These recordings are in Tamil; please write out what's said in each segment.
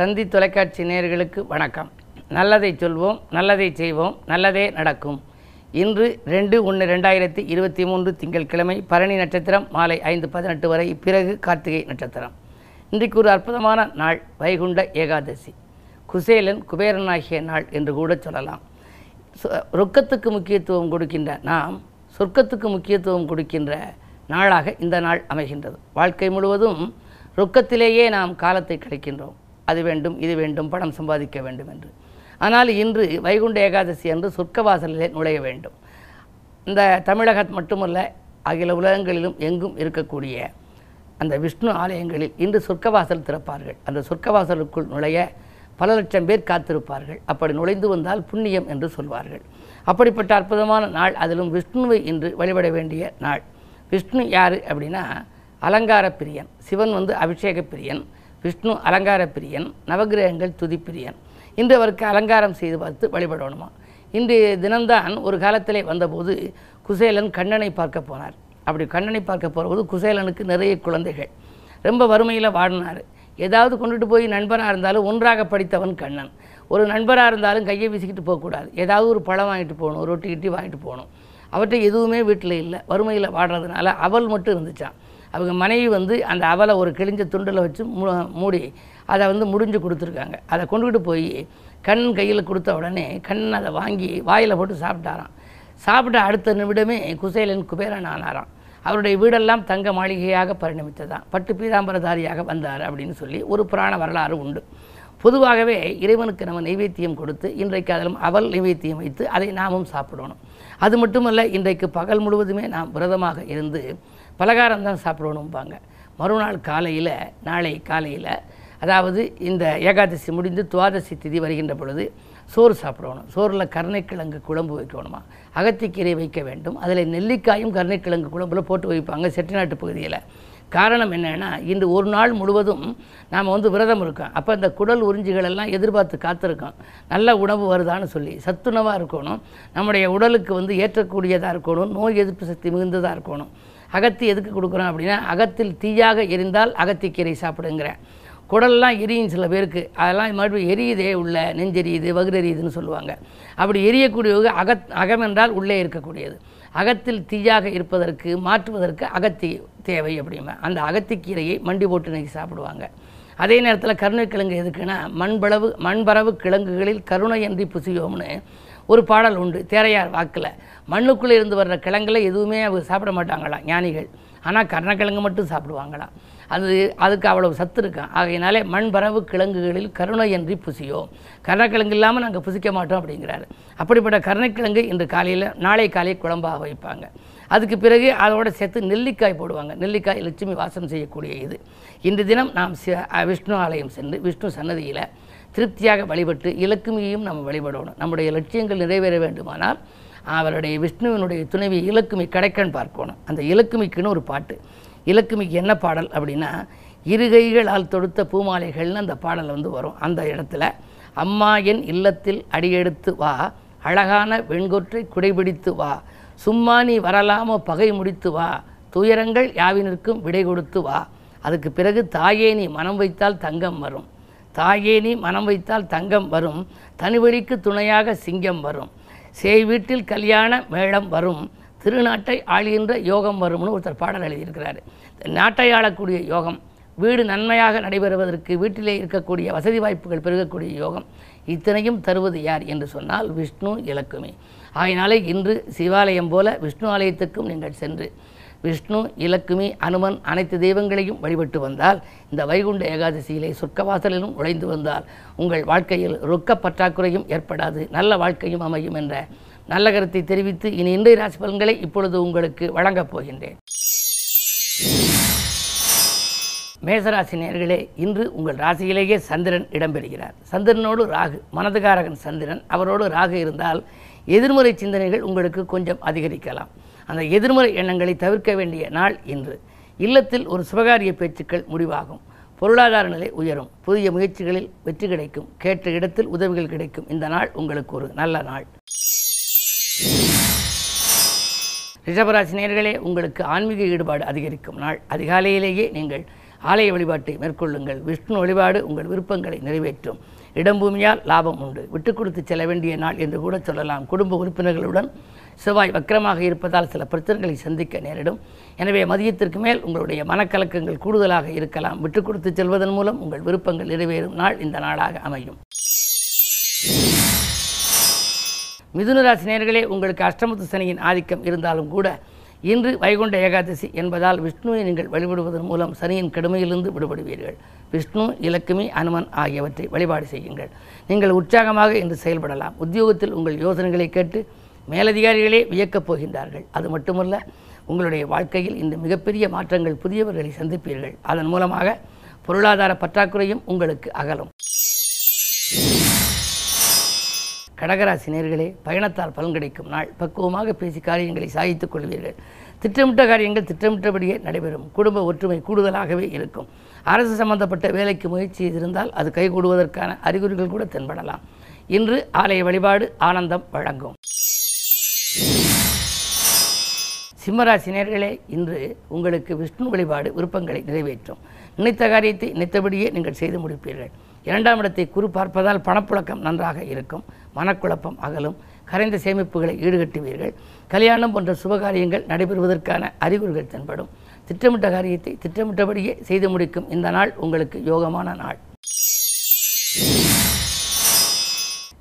தந்தி தொலைக்காட்சி நேயர்களுக்கு வணக்கம். நல்லதை சொல்வோம் நல்லதை செய்வோம் நல்லதே நடக்கும். இன்று ரெண்டு ஒன்று ரெண்டாயிரத்தி இருபத்தி மூன்று திங்கட்கிழமை பரணி நட்சத்திரம் மாலை ஐந்து பதினெட்டு வரை பிறகு கார்த்திகை நட்சத்திரம். இன்றைக்கு ஒரு அற்புதமான நாள் வைகுண்ட ஏகாதசி. குசேலன் குபேரனாகிய நாள் என்று கூட சொல்லலாம். ரொக்கத்துக்கு முக்கியத்துவம் கொடுக்கின்ற நாம் சொர்க்கத்துக்கு முக்கியத்துவம் கொடுக்கின்ற நாளாக இந்த நாள் அமைகின்றது. வாழ்க்கை முழுவதும் ரொக்கத்திலேயே நாம் காலத்தை கிடைக்கின்றோம் அது வேண்டும் இது வேண்டும் பணம் சம்பாதிக்க வேண்டும் என்று. ஆனால் இன்று வைகுண்ட ஏகாதசி அன்று சொர்க்கவாசலிலே நுழைய வேண்டும். இந்த தமிழகம் மட்டுமல்ல அகில உலகங்களிலும் எங்கும் இருக்கக்கூடிய அந்த விஷ்ணு ஆலயங்களில் இன்று சொர்க்கவாசல் திறப்பார்கள். அந்த சொர்க்கவாசலுக்குள் நுழைய பல லட்சம் பேர் காத்திருப்பார்கள். அப்படி நுழைந்து வந்தால் புண்ணியம் என்று சொல்வார்கள். அப்படிப்பட்ட அற்புதமான நாள் அதிலும் விஷ்ணுவை இன்று வழிபட வேண்டிய நாள். விஷ்ணு யார் அப்படின்னா அலங்கார பிரியன் சிவன் வந்து அபிஷேக பிரியன் விஷ்ணு அலங்கார பிரியன் நவகிரகங்கள் துதிப்பிரியன் இன்று அவருக்கு அலங்காரம் செய்து பார்த்து வழிபடணுமா? இன்றைய தினம்தான் ஒரு காலத்திலே வந்தபோது குசேலன் கண்ணனை பார்க்க போனார். அப்படி கண்ணனை பார்க்க போகிறபோது குசேலனுக்கு நிறைய குழந்தைகள். ரொம்ப வறுமையில் வாடினார். ஏதாவது கொண்டுட்டு போய் நண்பராக இருந்தாலும் ஒன்றாக படித்தவன் கண்ணன். ஒரு நண்பராக இருந்தாலும் கையை வீசிக்கிட்டு போகக்கூடாது. ஏதாவது ஒரு பழம் வாங்கிட்டு போகணும் ரொட்டி கிட்டி வாங்கிட்டு போகணும். அவர்கிட்ட எதுவுமே வீட்டில் இல்லை. வறுமையில் வாடுறதுனால அவள் மட்டும் இருந்துச்சான் அவங்க மனைவி வந்து அந்த அவலை ஒரு கிழிஞ்ச துண்டில் வச்சு மூ- மூடி அதை வந்து முடிஞ்சு கொடுத்துருக்காங்க. அதை கொண்டுக்கிட்டு போய் கண் கையில் கொடுத்த உடனே கண் அதை வாங்கி வாயில் போட்டு சாப்பிட்டாராம். சாப்பிட்ட அடுத்த நிமிடமே குசேலன் குபேரன் ஆனாராம் அவருடைய வீடெல்லாம் தங்க மாளிகையாக பரிணமித்ததான் பட்டு பீதாம்பரதாரியாக வந்தார் அப்படின்னு சொல்லி ஒரு புராண வரலாறு உண்டு. பொதுவாகவே இறைவனுக்கு நம்ம நைவேத்தியம் கொடுத்து இன்றைக்கு அதிலும் அவல் நைவேத்தியம் வைத்து அதை நாமும் சாப்பிடணும். அது மட்டுமல்ல இன்றைக்கு பகல் முழுவதுமே நாம் விரதமாக இருந்து பலகாரம் தான் சாப்பிடணும்பாங்க மறுநாள் காலையில் நாளை காலையில் அதாவது இந்த ஏகாதசி முடிந்து துவாதசி திதி வருகின்ற பொழுது சோறு சாப்பிடணும். சோறில் கருணைக்கிழங்கு குழம்பு வைக்கணுமா? அகத்திக்கீரை வைக்க வேண்டும். அதில் நெல்லிக்காயும் கருணைக்கிழங்கு குழம்புல போட்டு வைப்பாங்க செட்டிநாட்டு பகுதியில். காரணம் என்னென்னா இன்று ஒரு நாள் முழுவதும் நாம் வந்து விரதம் இருக்கோம். அப்போ இந்த குடல் உறிஞ்சிகளெல்லாம் எதிர்பார்த்து காத்திருக்கோம். நல்ல உணவு வருதான்னு சொல்லி சத்துணவாக இருக்கணும். நம்முடைய உடலுக்கு வந்து ஏற்றக்கூடியதாக இருக்கணும். நோய் எதிர்ப்பு சக்தி மிகுந்ததாக இருக்கணும். அகத்தி எதுக்கு கொடுக்குறோம் அப்படின்னா அகத்தில் தீயாக எரிந்தால் அகத்திக்கீரை சாப்பிடுங்கிறேன் குடல்லாம் எரியும் சில பேருக்கு. அதெல்லாம் மறுபடியும் எரியுதே உள்ள நெஞ்செரியுது வகுரெரியுதுன்னு சொல்லுவாங்க. அப்படி எரியக்கூடியவங்க அகத் அகம் என்றால் உள்ளே இருக்கக்கூடியது. அகத்தில் தீயாக இருப்பதற்கு மாற்றுவதற்கு அகத்தி தேவை அப்படிமா அந்த அகத்திக்கீரையை மண்டி போட்டு இன்னைக்கு சாப்பிடுவாங்க. அதே நேரத்தில் கருணைக்கிழங்கு எதுக்குன்னா மண்பளவு மண்பரவு கிழங்குகளில் கருணையன்றி புசியோம்னு ஒரு பாடல் உண்டு. தேரையார் வாக்கில். மண்ணுக்குள்ளே இருந்து வர்ற கிழங்குல எதுவுமே அவங்க சாப்பிட மாட்டாங்களாம் ஞானிகள். ஆனால் கருணக்கிழங்கு மட்டும் சாப்பிடுவாங்களாம். அது அதுக்கு அவ்வளவு சத்து இருக்கான் ஆகையினாலே மண் பரவு கிழங்குகளில் கருணையன்றி புசியோம். கருணக்கிழங்கு இல்லாமல் நாங்கள் புசிக்க மாட்டோம் அப்படிங்கிறாரு. அப்படிப்பட்ட கருணைக்கிழங்கு இன்று காலையில் நாளை காலை குழம்பாக வைப்பாங்க. அதுக்கு பிறகு அதோட சேர்த்து நெல்லிக்காய் போடுவாங்க. நெல்லிக்காய் லட்சுமி வாசம் செய்யக்கூடிய இது. இன்று தினம் நாம் விஷ்ணு ஆலயம் சென்று விஷ்ணு சன்னதியில் திருப்தியாக வழிபட்டு இலக்குமியையும் நம்ம வழிபடணும். நம்முடைய லட்சியங்கள் நிறைவேற வேண்டுமானால் அவருடைய விஷ்ணுவினுடைய துணைவி இலக்குமி கிடைக்கன்னு பார்க்கணும். அந்த இலக்குமிக்குன்னு ஒரு பாட்டு. இலக்குமிக்கு என்ன பாடல் அப்படின்னா இருகைகளால் தொடுத்த பூமாலைகள்னு அந்த பாடல் வந்து வரும். அந்த இடத்துல அம்மா என் இல்லத்தில் அடியெடுத்து வா அழகான வெண்கொற்றை குடைபிடித்து வா சும்மா நீ வரலாமோ பகை முடித்து வா துயரங்கள் யாவினிற்கும் விடை கொடுத்து வா அதுக்கு பிறகு தாயே நீ மனம் வைத்தால் தங்கம் வரும். தாயே நீ மனம் வைத்தால் தங்கம் வரும். தனிவழிக்கு துணையாக சிங்கம் வரும். சேய் வீட்டில் கல்யாண மேளம் வரும். திருநாட்டை ஆளுகின்ற யோகம் வரும்னு ஒருத்தர் பாடல் எழுதியிருக்கிறார். நாட்டை ஆளக்கூடிய யோகம் வீடு நன்மையாக நடைபெறுவதற்கு வீட்டிலே இருக்கக்கூடிய வசதி வாய்ப்புகள் பெருகக்கூடிய யோகம் இத்தனையும் தருவது யார் என்று சொன்னால் விஷ்ணு இலக்குமி. ஆயினாலே இன்று சிவாலயம் போல விஷ்ணு ஆலயத்துக்கும் நீங்கள் சென்று விஷ்ணு இலக்குமி அனுமன் அனைத்து தெய்வங்களையும் வழிபட்டு வந்தால் இந்த வைகுண்ட ஏகாதசியிலே சொர்க்கவாசலிலும் உழைந்து வந்தால் உங்கள் வாழ்க்கையில் ரொக்க பற்றாக்குறையும் ஏற்படாது நல்ல வாழ்க்கையும் அமையும் என்ற நல்ல கருத்தை தெரிவித்து இனி இன்றைய ராசி பலன்களை இப்பொழுது உங்களுக்கு வழங்கப் போகின்றேன். மேசராசி நேர்களே இன்று உங்கள் ராசியிலேயே சந்திரன் இடம்பெறுகிறார். சந்திரனோடு ராகு மனதுகாரகன் சந்திரன். அவரோடு ராகு இருந்தால் எதிர்மறை சிந்தனைகள் உங்களுக்கு கொஞ்சம் அதிகரிக்கலாம். அந்த எதிர்மறை எண்ணங்களை தவிர்க்க வேண்டிய நாள் இன்று. இல்லத்தில் ஒரு சுபகாரிய பேச்சுக்கள் முடிவாகும். பொருளாதார நிலை உயரும். புதிய முயற்சிகளில் வெற்றி கிடைக்கும். கேட்ட இடத்தில் உதவிகள் கிடைக்கும். இந்த நாள் உங்களுக்கு ஒரு நல்ல நாள். ரிஷபராசி நேர்களே உங்களுக்கு ஆன்மீக ஈடுபாடு அதிகரிக்கும் நாள். அதிகாலையிலேயே நீங்கள் ஆலய வழிபாட்டை மேற்கொள்ளுங்கள். விஷ்ணு வழிபாடு உங்கள் விருப்பங்களை நிறைவேற்றும். இடம்பூமியால் லாபம் உண்டு. விட்டு கொடுத்து செல்ல வேண்டிய நாள் என்று கூட சொல்லலாம். குடும்ப உறுப்பினர்களுடன் செவ்வாய் வக்கரமாக இருப்பதால் சில பிரச்சனைகளை சந்திக்க நேரிடும். எனவே மதியத்திற்கு மேல் உங்களுடைய மனக்கலக்கங்கள் கூடுதலாக இருக்கலாம். விட்டு கொடுத்து செல்வதன் மூலம் உங்கள் விருப்பங்கள் நிறைவேறும் நாள் இந்த நாளாக அமையும். மிதுனராசி நேர்களே உங்களுக்கு அஷ்டமத்து சனியின் ஆதிக்கம் இருந்தாலும் கூட இன்று வைகுண்ட ஏகாதசி என்பதால் விஷ்ணுவை நீங்கள் வழிபடுவதன் மூலம் சனியின் கடுமையிலிருந்து விடுபடுவீர்கள். விஷ்ணு இலக்குமி அனுமன் ஆகியவற்றை வழிபாடு செய்யுங்கள். நீங்கள் உற்சாகமாக இன்று செயல்படலாம். உத்தியோகத்தில் உங்கள் யோசனைகளை கேட்டு மேலதிகாரிகளே வியக்கப் போகின்றார்கள். அது மட்டுமல்ல உங்களுடைய வாழ்க்கையில் இந்த மிகப்பெரிய மாற்றங்கள் புதியவர்களை சந்திப்பீர்கள். அதன் மூலமாக பொருளாதார பற்றாக்குறையும் உங்களுக்கு அகலும். கடகராசி நேர்களே பயணத்தால் பலன் கிடைக்கும் நாள். பக்குவமாக பேசி காரியங்களை சாதித்துக் கொள்வீர்கள். திட்டமிட்ட காரியங்கள் திட்டமிட்டபடியே நடைபெறும். குடும்ப ஒற்றுமை கூடுதலாகவே இருக்கும். அரசு சம்பந்தப்பட்ட வேலைக்கு முயற்சி இருந்தால் அது கைகூடுவதற்கான அறிகுறிகள் கூட தென்படலாம். இன்று ஆலய வழிபாடு ஆனந்தம் வழங்கும். சிம்மராசி நேர்களே இன்று உங்களுக்கு விஷ்ணு வழிபாடு விருப்பங்களை நிறைவேற்றும். நினைத்த காரியத்தை நினைத்தபடியே நீங்கள் செய்து முடிப்பீர்கள். இரண்டாம் இடத்தை குறு பார்ப்பதால் பணப்புழக்கம் நன்றாக இருக்கும். மனக்குழப்பம் அகலும். கரைந்த சேமிப்புகளை ஈடுகட்டுவீர்கள். கல்யாணம் போன்ற சுபகாரியங்கள் நடைபெறுவதற்கான அறிகுறிகள் தென்படும். திட்டமிட்ட காரியத்தை திட்டமிட்டபடியே செய்து முடிக்கும் இந்த நாள் உங்களுக்கு யோகமான நாள்.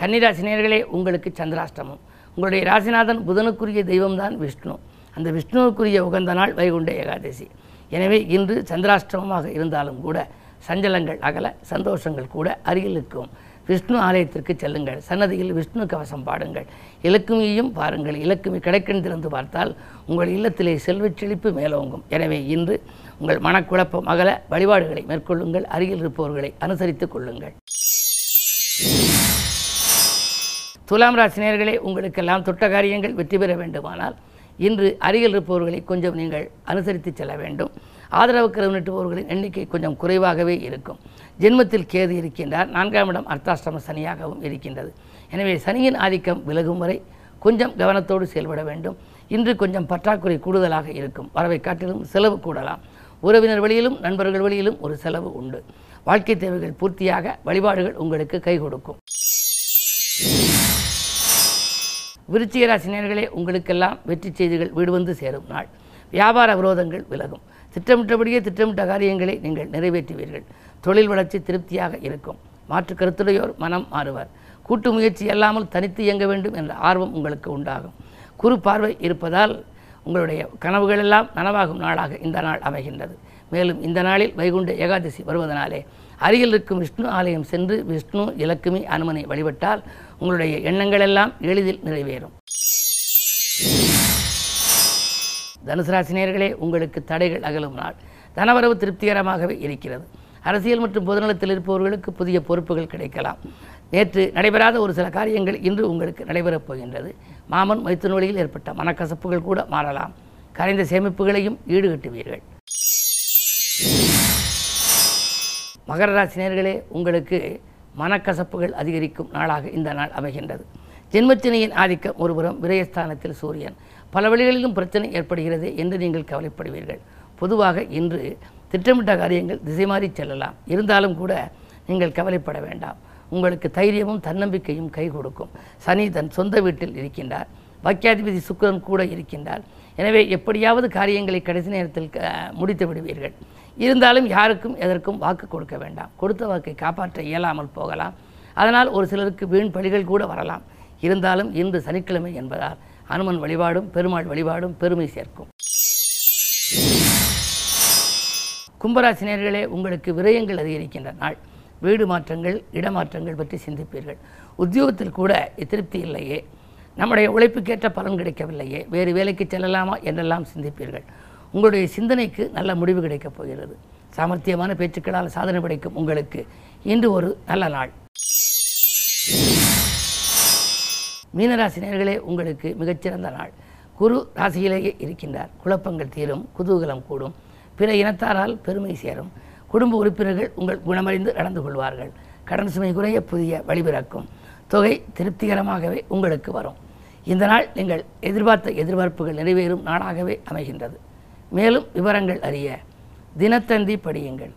கன்னிராசினியர்களே உங்களுக்கு சந்திராஷ்டமம். உங்களுடைய ராசிநாதன் புதனுக்குரிய தெய்வம்தான் விஷ்ணு. அந்த விஷ்ணுவுக்குரிய உகந்த நாள் வைகுண்ட ஏகாதசி. எனவே இன்று சந்திராஷ்டமமாக இருந்தாலும் கூட சஞ்சலங்கள் அகல சந்தோஷங்கள் கூட அருகில் இருக்கும். விஷ்ணு ஆலயத்திற்கு செல்லுங்கள். சன்னதியில் விஷ்ணு கவசம் பாடுங்கள். இலக்குமியையும் பாருங்கள். இலக்குமி கிடைக்கின்றிருந்து பார்த்தால் உங்கள் இல்லத்திலே செல்வச் செழிப்பு மேலோங்கும். எனவே இன்று உங்கள் மனக்குழப்பம் அகல வழிபாடுகளை மேற்கொள்ளுங்கள். அருகில் இருப்பவர்களை அனுசரித்துக் கொள்ளுங்கள். துலாம் ராசினியர்களே உங்களுக்கெல்லாம் தொட்ட காரியங்கள் வெற்றி பெற வேண்டுமானால் இன்று அருகில் இருப்பவர்களை கொஞ்சம் நீங்கள் அனுசரித்து செல்ல வேண்டும். ஆதரவு கருவு நீட்டுபவர்களின் எண்ணிக்கை கொஞ்சம் குறைவாகவே இருக்கும். ஜென்மத்தில் கேது இருக்கின்றார். நான்காம் இடம் அர்த்தாஷ்டம சனியாகவும் இருக்கின்றது. எனவே சனியின் ஆதிக்கம் விலகும் வரை கொஞ்சம் கவனத்தோடு செயல்பட வேண்டும். இன்று கொஞ்சம் பற்றாக்குறை கூடுதலாக இருக்கும். வரவை காட்டிலும் செலவு கூடலாம். உறவினர் வழியிலும் நண்பர்கள் வழியிலும் ஒரு செலவு உண்டு. வாழ்க்கை தேவைகள் பூர்த்தியாக வழிபாடுகள் உங்களுக்கு கை கொடுக்கும். விருச்சிகராசினியர்களே உங்களுக்கெல்லாம் வெற்றி செய்திகள் வீடு வந்து சேரும் நாள். வியாபார விரோதங்கள் விலகும். திட்டமிட்டபடியே திட்டமிட்ட காரியங்களை நீங்கள் நிறைவேற்றுவீர்கள். தொழில் வளர்ச்சி திருப்தியாக இருக்கும். மாற்று கருத்துடையோர் மனம் மாறுவார். கூட்டு முயற்சி அல்லாமல் தனித்து இயங்க வேண்டும் என்ற ஆர்வம் உங்களுக்கு உண்டாகும். குறு பார்வை இருப்பதால் உங்களுடைய கனவுகளெல்லாம் நனவாகும் நாளாக இந்த நாள் அமைகின்றது. மேலும் இந்த நாளில் வைகுண்ட ஏகாதசி வருவதனாலே அருகில் இருக்கும் விஷ்ணு ஆலயம் சென்று விஷ்ணு இலக்குமி அனுமனை வழிபட்டால் உங்களுடைய எண்ணங்கள் எல்லாம் எளிதில் நிறைவேறும். தனுசு ராசினியர்களே உங்களுக்கு தடைகள் அகலும் நாள். தனவரவு திருப்திகரமாகவே இருக்கிறது. அரசியல் மற்றும் பொதுநலத்தில் இருப்பவர்களுக்கு புதிய பொறுப்புகள் கிடைக்கலாம். நேற்று நடைபெறாத ஒரு சில காரியங்கள் இன்று உங்களுக்கு நடைபெறப் போகின்றது. மாமன் மைத்துன வழியில் ஏற்பட்ட மனக்கசப்புகள் கூட மாறலாம். கரைந்த சேமிப்புகளையும் ஈடுகட்டுவீர்கள். மகர ராசினியர்களே உங்களுக்கு மனக்கசப்புகள் அதிகரிக்கும் நாளாக இந்த நாள் அமைகின்றது. ஜென்மத்தினையின் ஆதிக்கம் ஒருபுறம் விரயஸ்தானத்தில் சூரியன். பல வழிகளிலும் பிரச்சனை ஏற்படுகிறது என்று நீங்கள் கவலைப்படுவீர்கள். பொதுவாக இன்று திட்டமிட்ட காரியங்கள் திசை மாறி செல்லலாம். இருந்தாலும் கூட நீங்கள் கவலைப்பட வேண்டாம். உங்களுக்கு தைரியமும் தன்னம்பிக்கையும் கை கொடுக்கும். சனி தன் சொந்த வீட்டில் இருக்கின்றார். வாக்கியாதிபதி சுக்கரன் கூட இருக்கின்றார். எனவே எப்படியாவது காரியங்களை கடைசி நேரத்தில் முடித்து விடுவீர்கள். இருந்தாலும் யாருக்கும் எதற்கும் வாக்கு கொடுக்க வேண்டாம். கொடுத்த வாக்கை காப்பாற்ற இயலாமல் போகலாம். அதனால் ஒரு சிலருக்கு வீண் பழிகள் கூட வரலாம். இருந்தாலும் இன்று சனிக்கிழமை என்பதால் அனுமன் வழிபாடும் பெருமாள் வழிபாடும் பெருமை சேர்க்கும். கும்பராசினியர்களே உங்களுக்கு விரயங்கள் அதிகரிக்கின்ற நாள். வீடு மாற்றங்கள் இடமாற்றங்கள் பற்றி சிந்திப்பீர்கள். உத்தியோகத்தில் கூட திருப்தி இல்லையே. நம்முடைய உழைப்புக்கேற்ற பலன் கிடைக்கவில்லையே. வேறு வேலைக்கு செல்லலாமா என்றெல்லாம் சிந்திப்பீர்கள். உங்களுடைய சிந்தனைக்கு நல்ல முடிவு கிடைக்கப் போகிறது. சாமர்த்தியமான பேச்சுக்களால் சாதனை படைக்கும் உங்களுக்கு இன்று ஒரு நல்ல நாள். மீனராசினியர்களே உங்களுக்கு மிகச்சிறந்த நாள். குரு ராசியிலேயே இருக்கின்றார். குழப்பங்கள் தீரும் குதூகலம் கூடும். பிற இனத்தாரால் பெருமை சேரும். குடும்ப உறுப்பினர்கள் உங்கள் குணமறிந்து நடந்து கொள்வார்கள். கடன் சுமை குறைய புதிய வழிபிறக்கும் தொகை திருப்திகரமாகவே உங்களுக்கு வரும். இந்த நாள் நீங்கள் எதிர்பார்த்த எதிர்பார்ப்புகள் நிறைவேறும் நாளாகவே அமைகின்றது. மேலும் விவரங்கள் அறிய தினத்தந்தி படியுங்கள்.